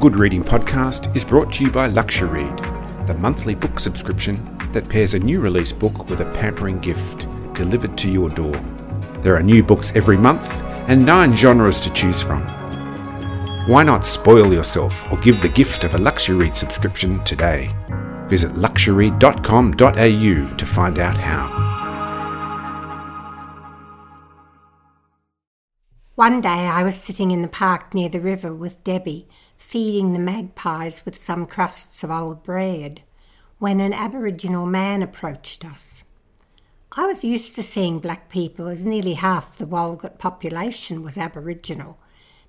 Good Reading Podcast is brought to you by LuxuryRead, the monthly book subscription that pairs a new release book with a pampering gift delivered to your door. There are new books every month and nine genres to choose from. Why not spoil yourself or give the gift of a LuxuryRead subscription today? Visit luxuryread.com.au to find out how. One day I was sitting in the park near the river with Debbie, feeding the magpies with some crusts of old bread, when an Aboriginal man approached us. I was used to seeing black people as nearly half the Walgett population was Aboriginal,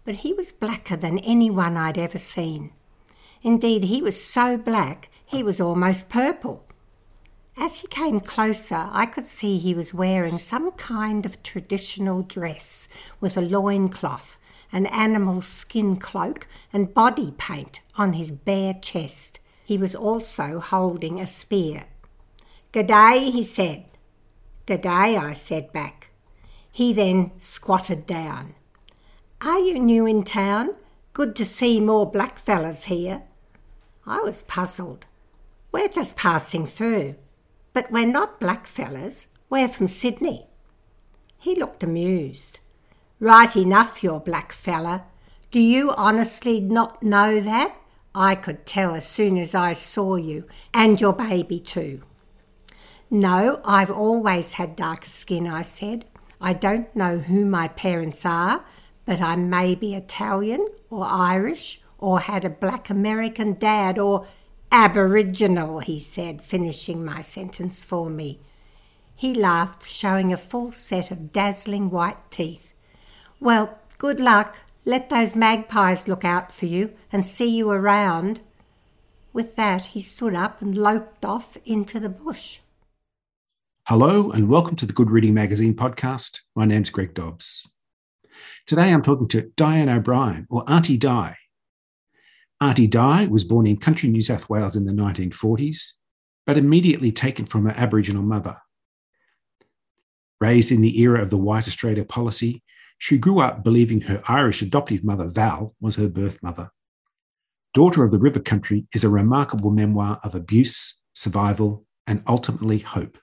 but he was blacker than anyone I'd ever seen. Indeed, he was so black he was almost purple. As he came closer, I could see he was wearing some kind of traditional dress with a loin cloth, an animal skin cloak, and body paint on his bare chest. He was also holding a spear. G'day, he said. G'day, I said back. He then squatted down. Are you new in town? Good to see more black fellas here. I was puzzled. We're just passing through. But we're not black fellas, we're from Sydney. He looked amused. Right enough, your black fella. Do you honestly not know that? I could tell as soon as I saw you, and your baby too. No, I've always had darker skin, I said. I don't know who my parents are, but I may be Italian or Irish or had a black American dad or Aboriginal, he said, finishing my sentence for me. He laughed, showing a full set of dazzling white teeth. Well, good luck. Let those magpies look out for you and see you around. With that, he stood up and loped off into the bush. Hello, and welcome to the Good Reading Magazine podcast. My name's Greg Dobbs. Today I'm talking to Dianne O'Brien, or Auntie Di, Auntie Di was born in country New South Wales in the 1940s, but immediately taken from her Aboriginal mother. Raised in the era of the White Australia policy, she grew up believing her Irish adoptive mother, Val, was her birth mother. Daughter of the River Country is a remarkable memoir of abuse, survival, and ultimately hope.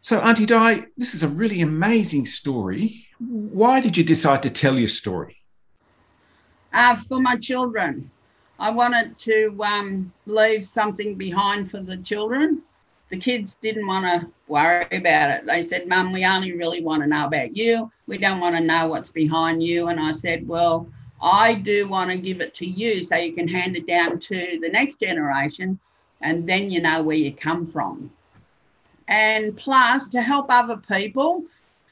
So, Auntie Di, this is a really amazing story. Why did you decide to tell your story? uh, for my children. I wanted to um, leave something behind for the children. The kids didn't want to worry about it. They said, Mum, we only really want to know about you. We don't want to know what's behind you. And I said, Well, I do want to give it to you so you can hand it down to the next generation and then you know where you come from. And plus, to help other people,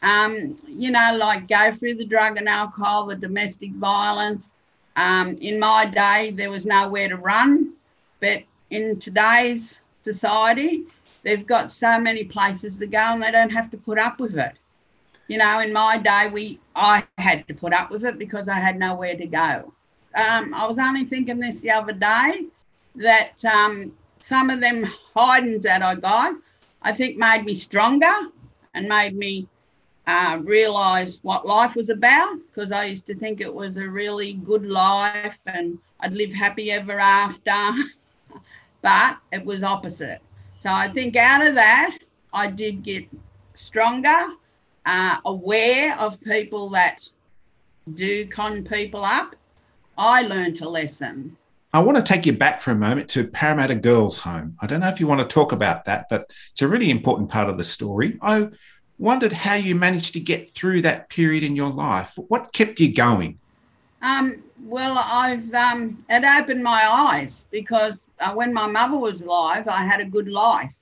um, you know, like go through the drug and alcohol, the domestic violence, um, in my day, there was nowhere to run, but in today's society, they've got so many places to go and they don't have to put up with it. You know, in my day, we I had to put up with it because I had nowhere to go. Um, I was only thinking this the other day that um, some of them hidings that I got, I think made me stronger and made me uh, realised what life was about because I used to think it was a really good life and I'd live happy ever after. but it was opposite. So I think out of that, I did get stronger, uh, aware of people that do con people up. I learned a lesson. I want to take you back for a moment to Parramatta Girls' Home. I don't know if you want to talk about that, but it's a really important part of the story. I wondered how you managed to get through that period in your life. What kept you going? Um, well, I've um, it opened my eyes because when my mother was alive, I had a good life.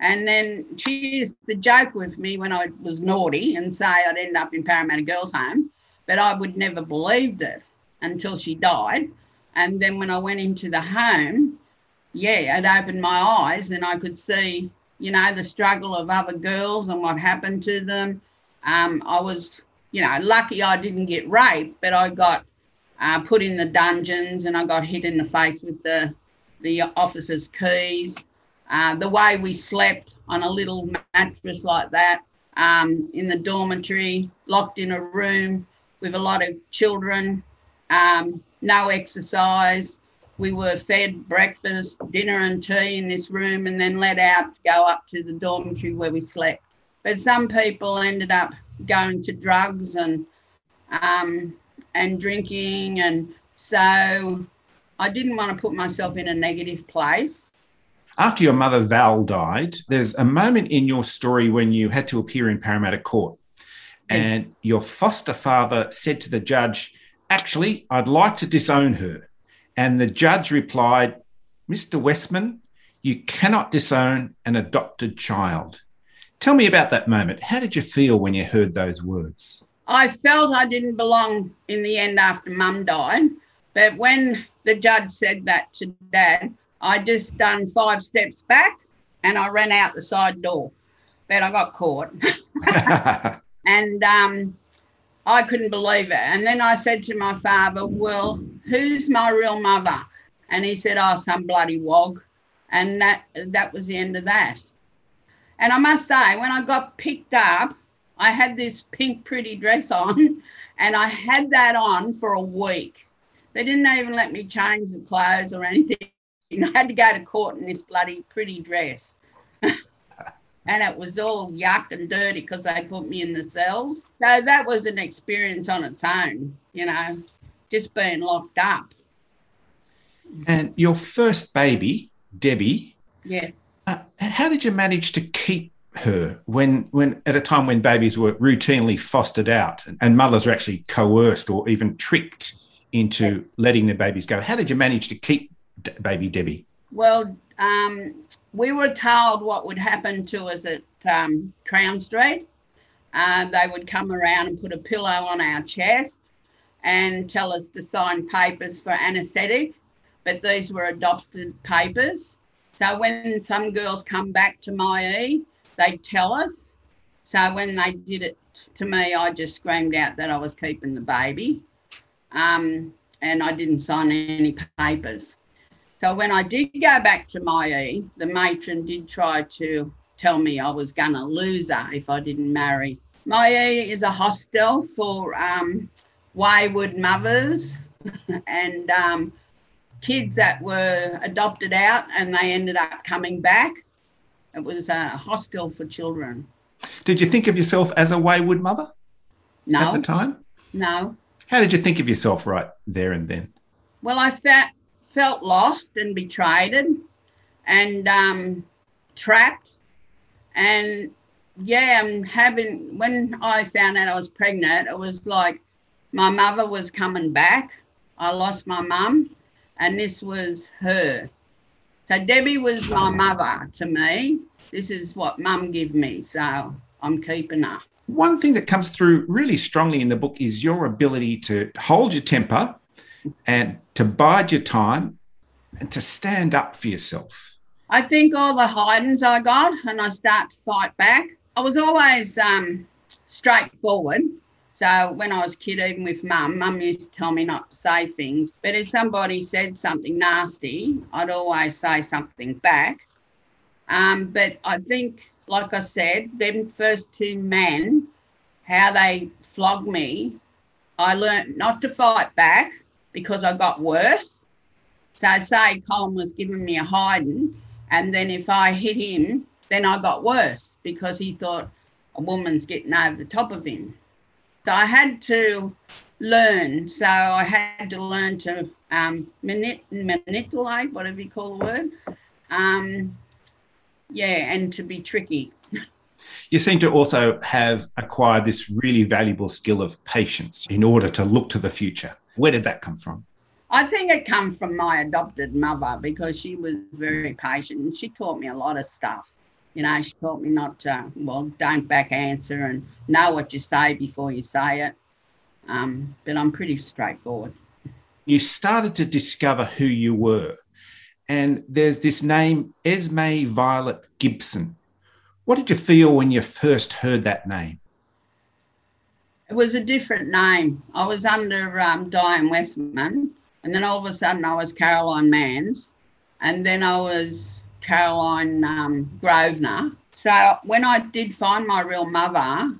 And then she used to joke with me when I was naughty and say I'd end up in Parramatta Girls' Home, but I would never believed it until she died. And then when I went into the home, yeah, it opened my eyes and I could see you know, the struggle of other girls and what happened to them. Um, I was, you know, lucky I didn't get raped, but I got uh, put in the dungeons and I got hit in the face with the the officer's keys. Uh, the way we slept on a little mattress like that um, in the dormitory, locked in a room with a lot of children. um, no exercise. We were fed breakfast, dinner, and tea in this room, and then let out to go up to the dormitory where we slept. But some people ended up going to drugs and um, and drinking, and so I didn't want to put myself in a negative place. After your mother Val died, there's a moment in your story when you had to appear in Parramatta Court, and your foster father said to the judge, Actually, I'd like to disown her. And the judge replied, Mr. Westman, you cannot disown an adopted child. Tell me about that moment. How did you feel when you heard those words? I felt I didn't belong in the end after mum died. But when the judge said that to dad, I just done five steps back and I ran out the side door. But I got caught. and um, I couldn't believe it. And then I said to my father, Well, who's my real mother? And he said, Oh, some bloody wog. And that that was the end of that. And I must say, when I got picked up, I had this pink pretty dress on, and I had that on for a week. They didn't even let me change the clothes or anything. I had to go to court in this bloody pretty dress. and it was all yuck and dirty because they put me in the cells. So that was an experience on its own, you know, just being locked up. And your first baby, Debbie. Yes. Uh, how did you manage to keep her when, when at a time when babies were routinely fostered out and, and mothers are actually coerced or even tricked into letting the babies go? How did you manage to keep baby Debbie? Well, um, we were told what would happen to us at um, Crown Street. Uh, they would come around and put a pillow on our chest and tell us to sign papers for anaesthetic, but these were adopted papers. So when some girls come back to Myee, they tell us. So when they did it to me, I just screamed out that I was keeping the baby, um, and I didn't sign any papers. So when I did go back to Myee, the matron did try to tell me I was going to lose her if I didn't marry. Myee is a hostel for um, wayward mothers and um, kids that were adopted out and they ended up coming back. It was a hostel for children. Did you think of yourself as a wayward mother? No. At the time? No. How did you think of yourself right there and then? Well, I felt felt lost and betrayed and um, trapped. And yeah, I'm having, when I found out I was pregnant, it was like my mother was coming back. I lost my mum, and this was her. So Debbie was my mother to me. This is what mum gave me. So I'm keeping her. One thing that comes through really strongly in the book is your ability to hold your temper and to bide your time and to stand up for yourself? I think all the hidings I got and I start to fight back. I was always um, straightforward. So when I was a kid, even with mum, mum used to tell me not to say things. But if somebody said something nasty, I'd always say something back. Um, but I think, like I said, them first two men, how they flogged me, I learned not to fight back because I got worse. So say Colin was giving me a hiding, and then if I hit him, then I got worse because he thought a woman's getting over the top of him. So I had to learn. So I had to learn to um, manip- manipulate, whatever you call the word. Um, yeah, and to be tricky. You seem to also have acquired this really valuable skill of patience in order to look to the future. Where did that come from? I think it come from my adopted mother because she was very patient and she taught me a lot of stuff. You know, she taught me not to, well, don't back answer and know what you say before you say it. Um, but I'm pretty straightforward. You started to discover who you were. And there's this name, Esme Violet Gibson. What did you feel when you first heard that name? It was a different name. I was under um, Dianne Westman, and then all of a sudden I was Caroline Mans, and then I was Caroline um, Grosvenor. So when I did find my real mother,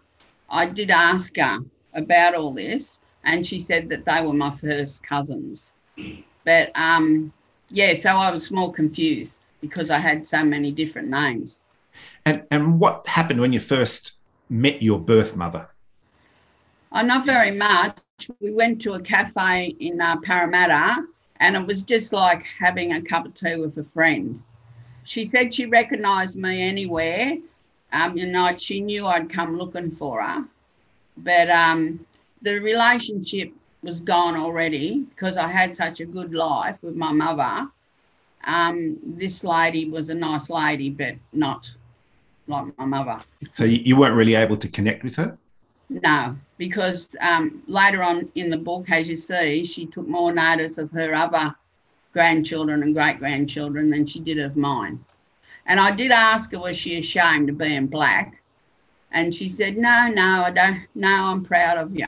I did ask her about all this, and she said that they were my first cousins. But um, yeah, so I was more confused because I had so many different names. And and what happened when you first met your birth mother? Oh, not very much. We went to a cafe in uh, Parramatta, and it was just like having a cup of tea with a friend. She said she recognised me anywhere. Um, you know, she knew I'd come looking for her, but um, the relationship was gone already because I had such a good life with my mother. Um, this lady was a nice lady, but not like my mother. So you weren't really able to connect with her? No, because um, later on in the book, as you see, she took more notice of her other grandchildren and great grandchildren than she did of mine. And I did ask her, was she ashamed of being black? And she said, no, no, I don't. No, I'm proud of you.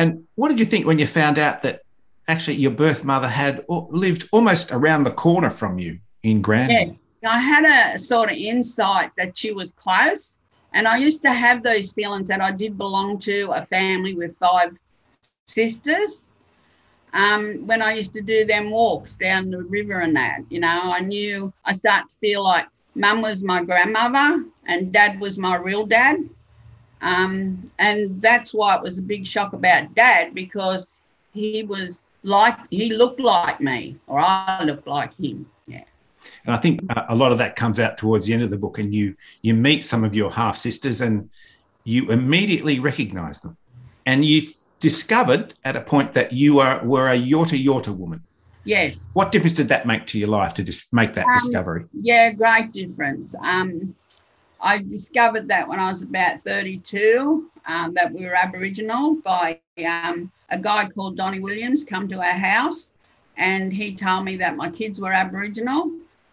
And what did you think when you found out that actually your birth mother had lived almost around the corner from you in Granville? Yeah, I had a sort of insight that she was close. And I used to have those feelings that I did belong to a family with five sisters. Um, when I used to do them walks down the river and that, you know, I knew I start to feel like mum was my grandmother and dad was my real dad. Um, and that's why it was a big shock about dad because he was like, he looked like me or I looked like him. Yeah. And I think a lot of that comes out towards the end of the book, and you you meet some of your half sisters, and you immediately recognise them, and you discovered at a point that you are were a Yorta Yorta woman. Yes. What difference did that make to your life to just make that um, discovery? Yeah, great difference. Um, I discovered that when I was about 32, um, that we were Aboriginal by um, a guy called Donnie Williams come to our house and he told me that my kids were Aboriginal.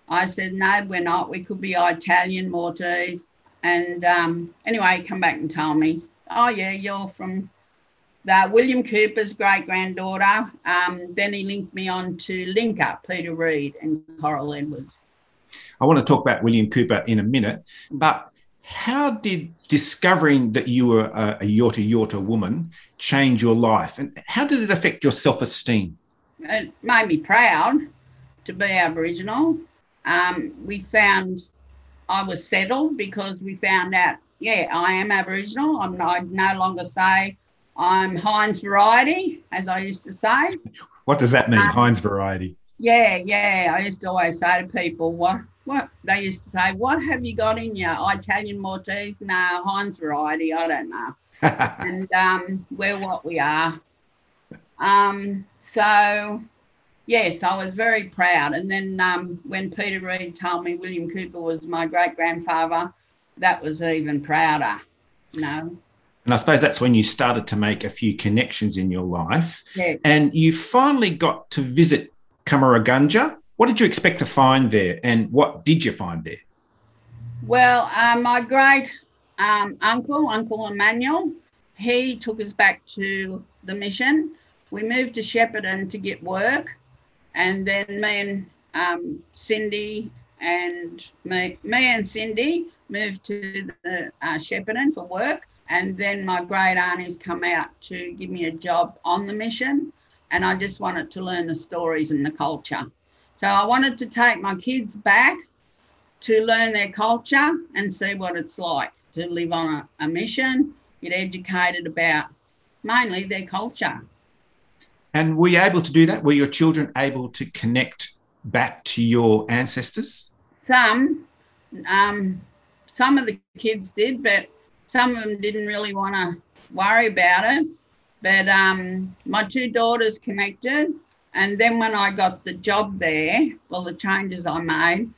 I said, no, we're not. We could be Italian, Maltese. And um, anyway, he come back and told me, oh, yeah, you're from the William Cooper's great granddaughter. Um, then he linked me on to Link-Up, Peter Read and Coral Edwards. I want to talk about William Cooper in a minute, but how did discovering that you were a, a Yorta Yorta woman change your life? And how did it affect your self esteem? It made me proud to be Aboriginal. Um, we found I was settled because we found out, yeah, I am Aboriginal. I'm not, I no longer say I'm Heinz variety, as I used to say. What does that mean, um, Heinz variety? Yeah, yeah. I used to always say to people, what, what they used to say, what have you got in your Italian Maltese? No, Heinz variety. I don't know. and um, we're what we are. Um, so, yes, I was very proud. And then um, when Peter Read told me William Cooper was my great grandfather, that was even prouder, you know. And I suppose that's when you started to make a few connections in your life. Yeah. And you finally got to visit Cummeragunja. What did you expect to find there, and what did you find there? Well, uh, my great um, uncle, Uncle Emmanuel, he took us back to the mission. We moved to Shepparton to get work, and then me and um, Cindy and me, me and Cindy moved to the uh, Shepparton for work. And then my great aunties come out to give me a job on the mission. And I just wanted to learn the stories and the culture. So I wanted to take my kids back to learn their culture and see what it's like to live on a, a mission, get educated about mainly their culture. And were you able to do that? Were your children able to connect back to your ancestors? Some, um, some of the kids did, but some of them didn't really want to worry about it. But um, my two daughters connected. And then when I got the job there, well, the changes I made,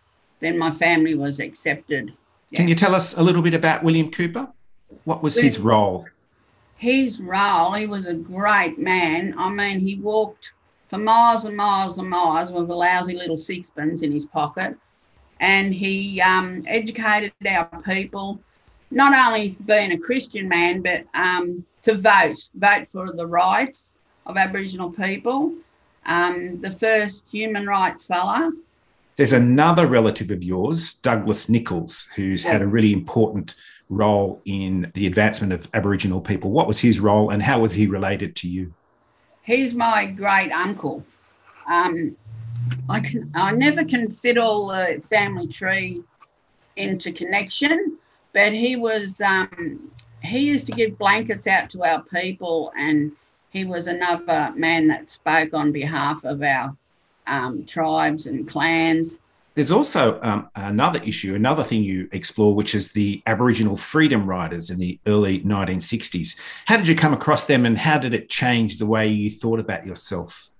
then my family was accepted. Yeah. Can you tell us a little bit about William Cooper? What was his role? His role, he was a great man. I mean, he walked for miles and miles and miles with a lousy little sixpence in his pocket. And he um, educated our people not only being a Christian man, but um, to vote, vote for the rights of Aboriginal people. Um, the first human rights fella. There's another relative of yours, Douglas Nicholls, who's yeah. had a really important role in the advancement of Aboriginal people. What was his role and how was he related to you? He's my great uncle. Um, I can I never can fit all the family tree into connection, but he was um, he used to give blankets out to our people, and he was another man that spoke on behalf of our um, tribes and clans. There's also um, another issue, another thing you explore, which is the Aboriginal freedom riders in the early 1960s. How did you come across them, and how did it change the way you thought about yourself?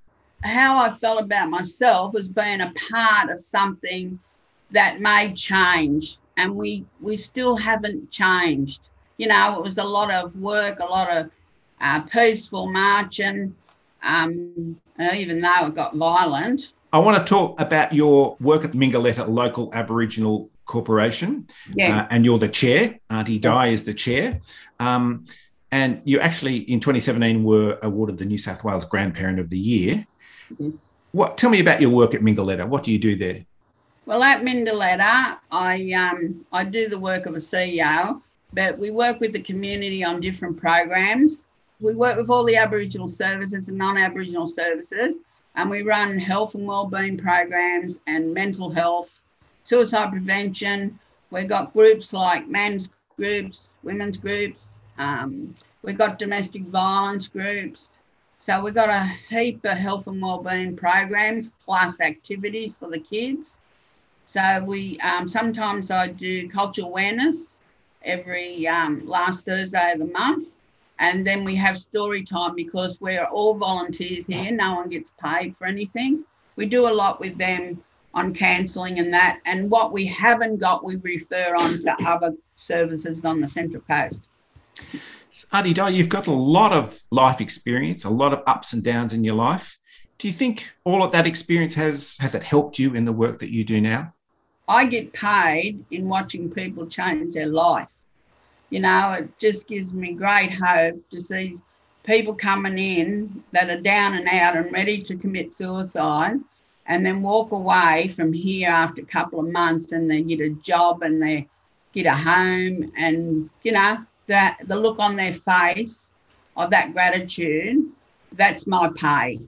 How I felt about myself was being a part of something that may change, and we we still haven't changed. You know, it was a lot of work, a lot of uh, peaceful marching, um, even though it got violent. I want to talk about your work at the Mingaletta Local Aboriginal Corporation, yes. uh, and you're the chair. Auntie Di is the chair. Um, and you actually, in 2017, were awarded the New South Wales Grandparent of the Year. Yes. What? Tell me about your work at Mingaletta. What do you do there? Well, at Mingaletta, I um, I do the work of a CEO, but we work with the community on different programs. We work with all the Aboriginal services and non-Aboriginal services, and we run health and wellbeing programs and mental health, suicide prevention. We've got groups like men's groups, women's groups. Um, we've got domestic violence groups. So we've got a heap of health and wellbeing programs plus activities for the kids. So we um, sometimes I do cultural awareness every um, last Thursday of the month, and then we have story time because we're all volunteers here. No one gets paid for anything. We do a lot with them on cancelling and that, and what we haven't got, we refer on to other services on the Central Coast. Auntie Di, you've got a lot of life experience, a lot of ups and downs in your life. Do you think all of that experience has has it helped you in the work that you do now? I get paid in watching people change their life. You know, it just gives me great hope to see people coming in that are down and out and ready to commit suicide and then walk away from here after a couple of months and they get a job and they get a home and you know that the look on their face of that gratitude that's my pay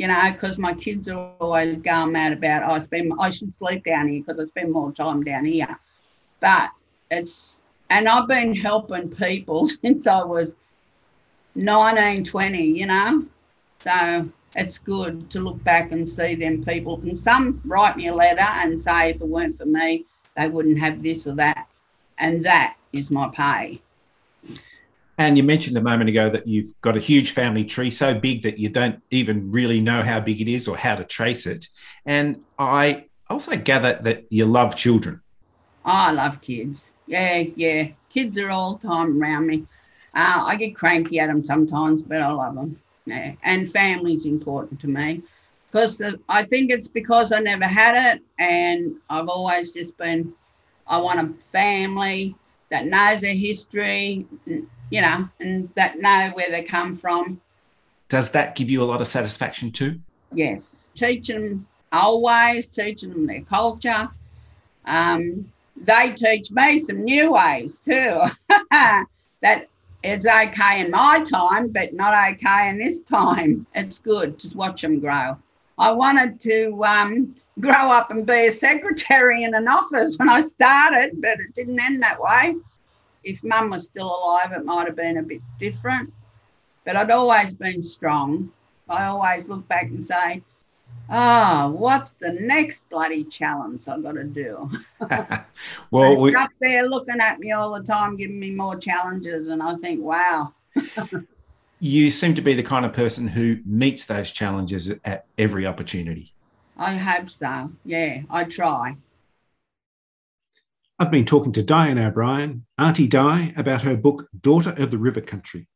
you know, because my kids are always going mad about oh, I spend I should sleep down here because I spend more time down here. But it's and I've been helping people since I was 19, 20, you know. So it's good to look back and see them people. And some write me a letter and say if it weren't for me, they wouldn't have this or that. And that is my pay. And you mentioned a moment ago that you've got a huge family tree, so big that you don't even really know how big it is or how to trace it. And I also gather that you love children. I love kids. Yeah, yeah. Kids are all the time around me. Uh, I get cranky at them sometimes, but I love them. Yeah. And family's important to me because I think it's because I never had it, and I've always just been. I want a family that knows their history, you know, and that know where they come from. Does that give you a lot of satisfaction too? Yes. Teaching them old ways, teaching them their culture. Um, they teach me some new ways too. that it's okay in my time, but not okay in this time. It's good. to watch them grow. I wanted to um, grow up and be a secretary in an office when I started, but it didn't end that way if mum was still alive, it might have been a bit different. But I'd always been strong. I always look back and say, oh, what's the next bloody challenge I've got to do? well, we... up there looking at me all the time, giving me more challenges. And I think, wow. you seem to be the kind of person who meets those challenges at every opportunity. I hope so. Yeah, I try. I've been talking to Dianne O'Brien, Auntie Di, about her book Daughter of the River Country.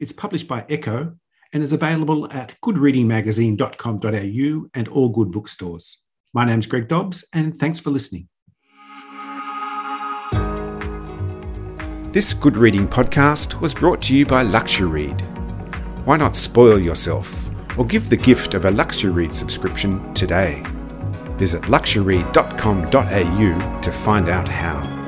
It's published by Echo and is available at goodreadingmagazine.com.au and all good bookstores. My name's Greg Dobbs, and thanks for listening. This Good Reading podcast was brought to you by Luxury Read. Why not spoil yourself or give the gift of a Luxury Read subscription today? Visit luxury.com.au to find out how.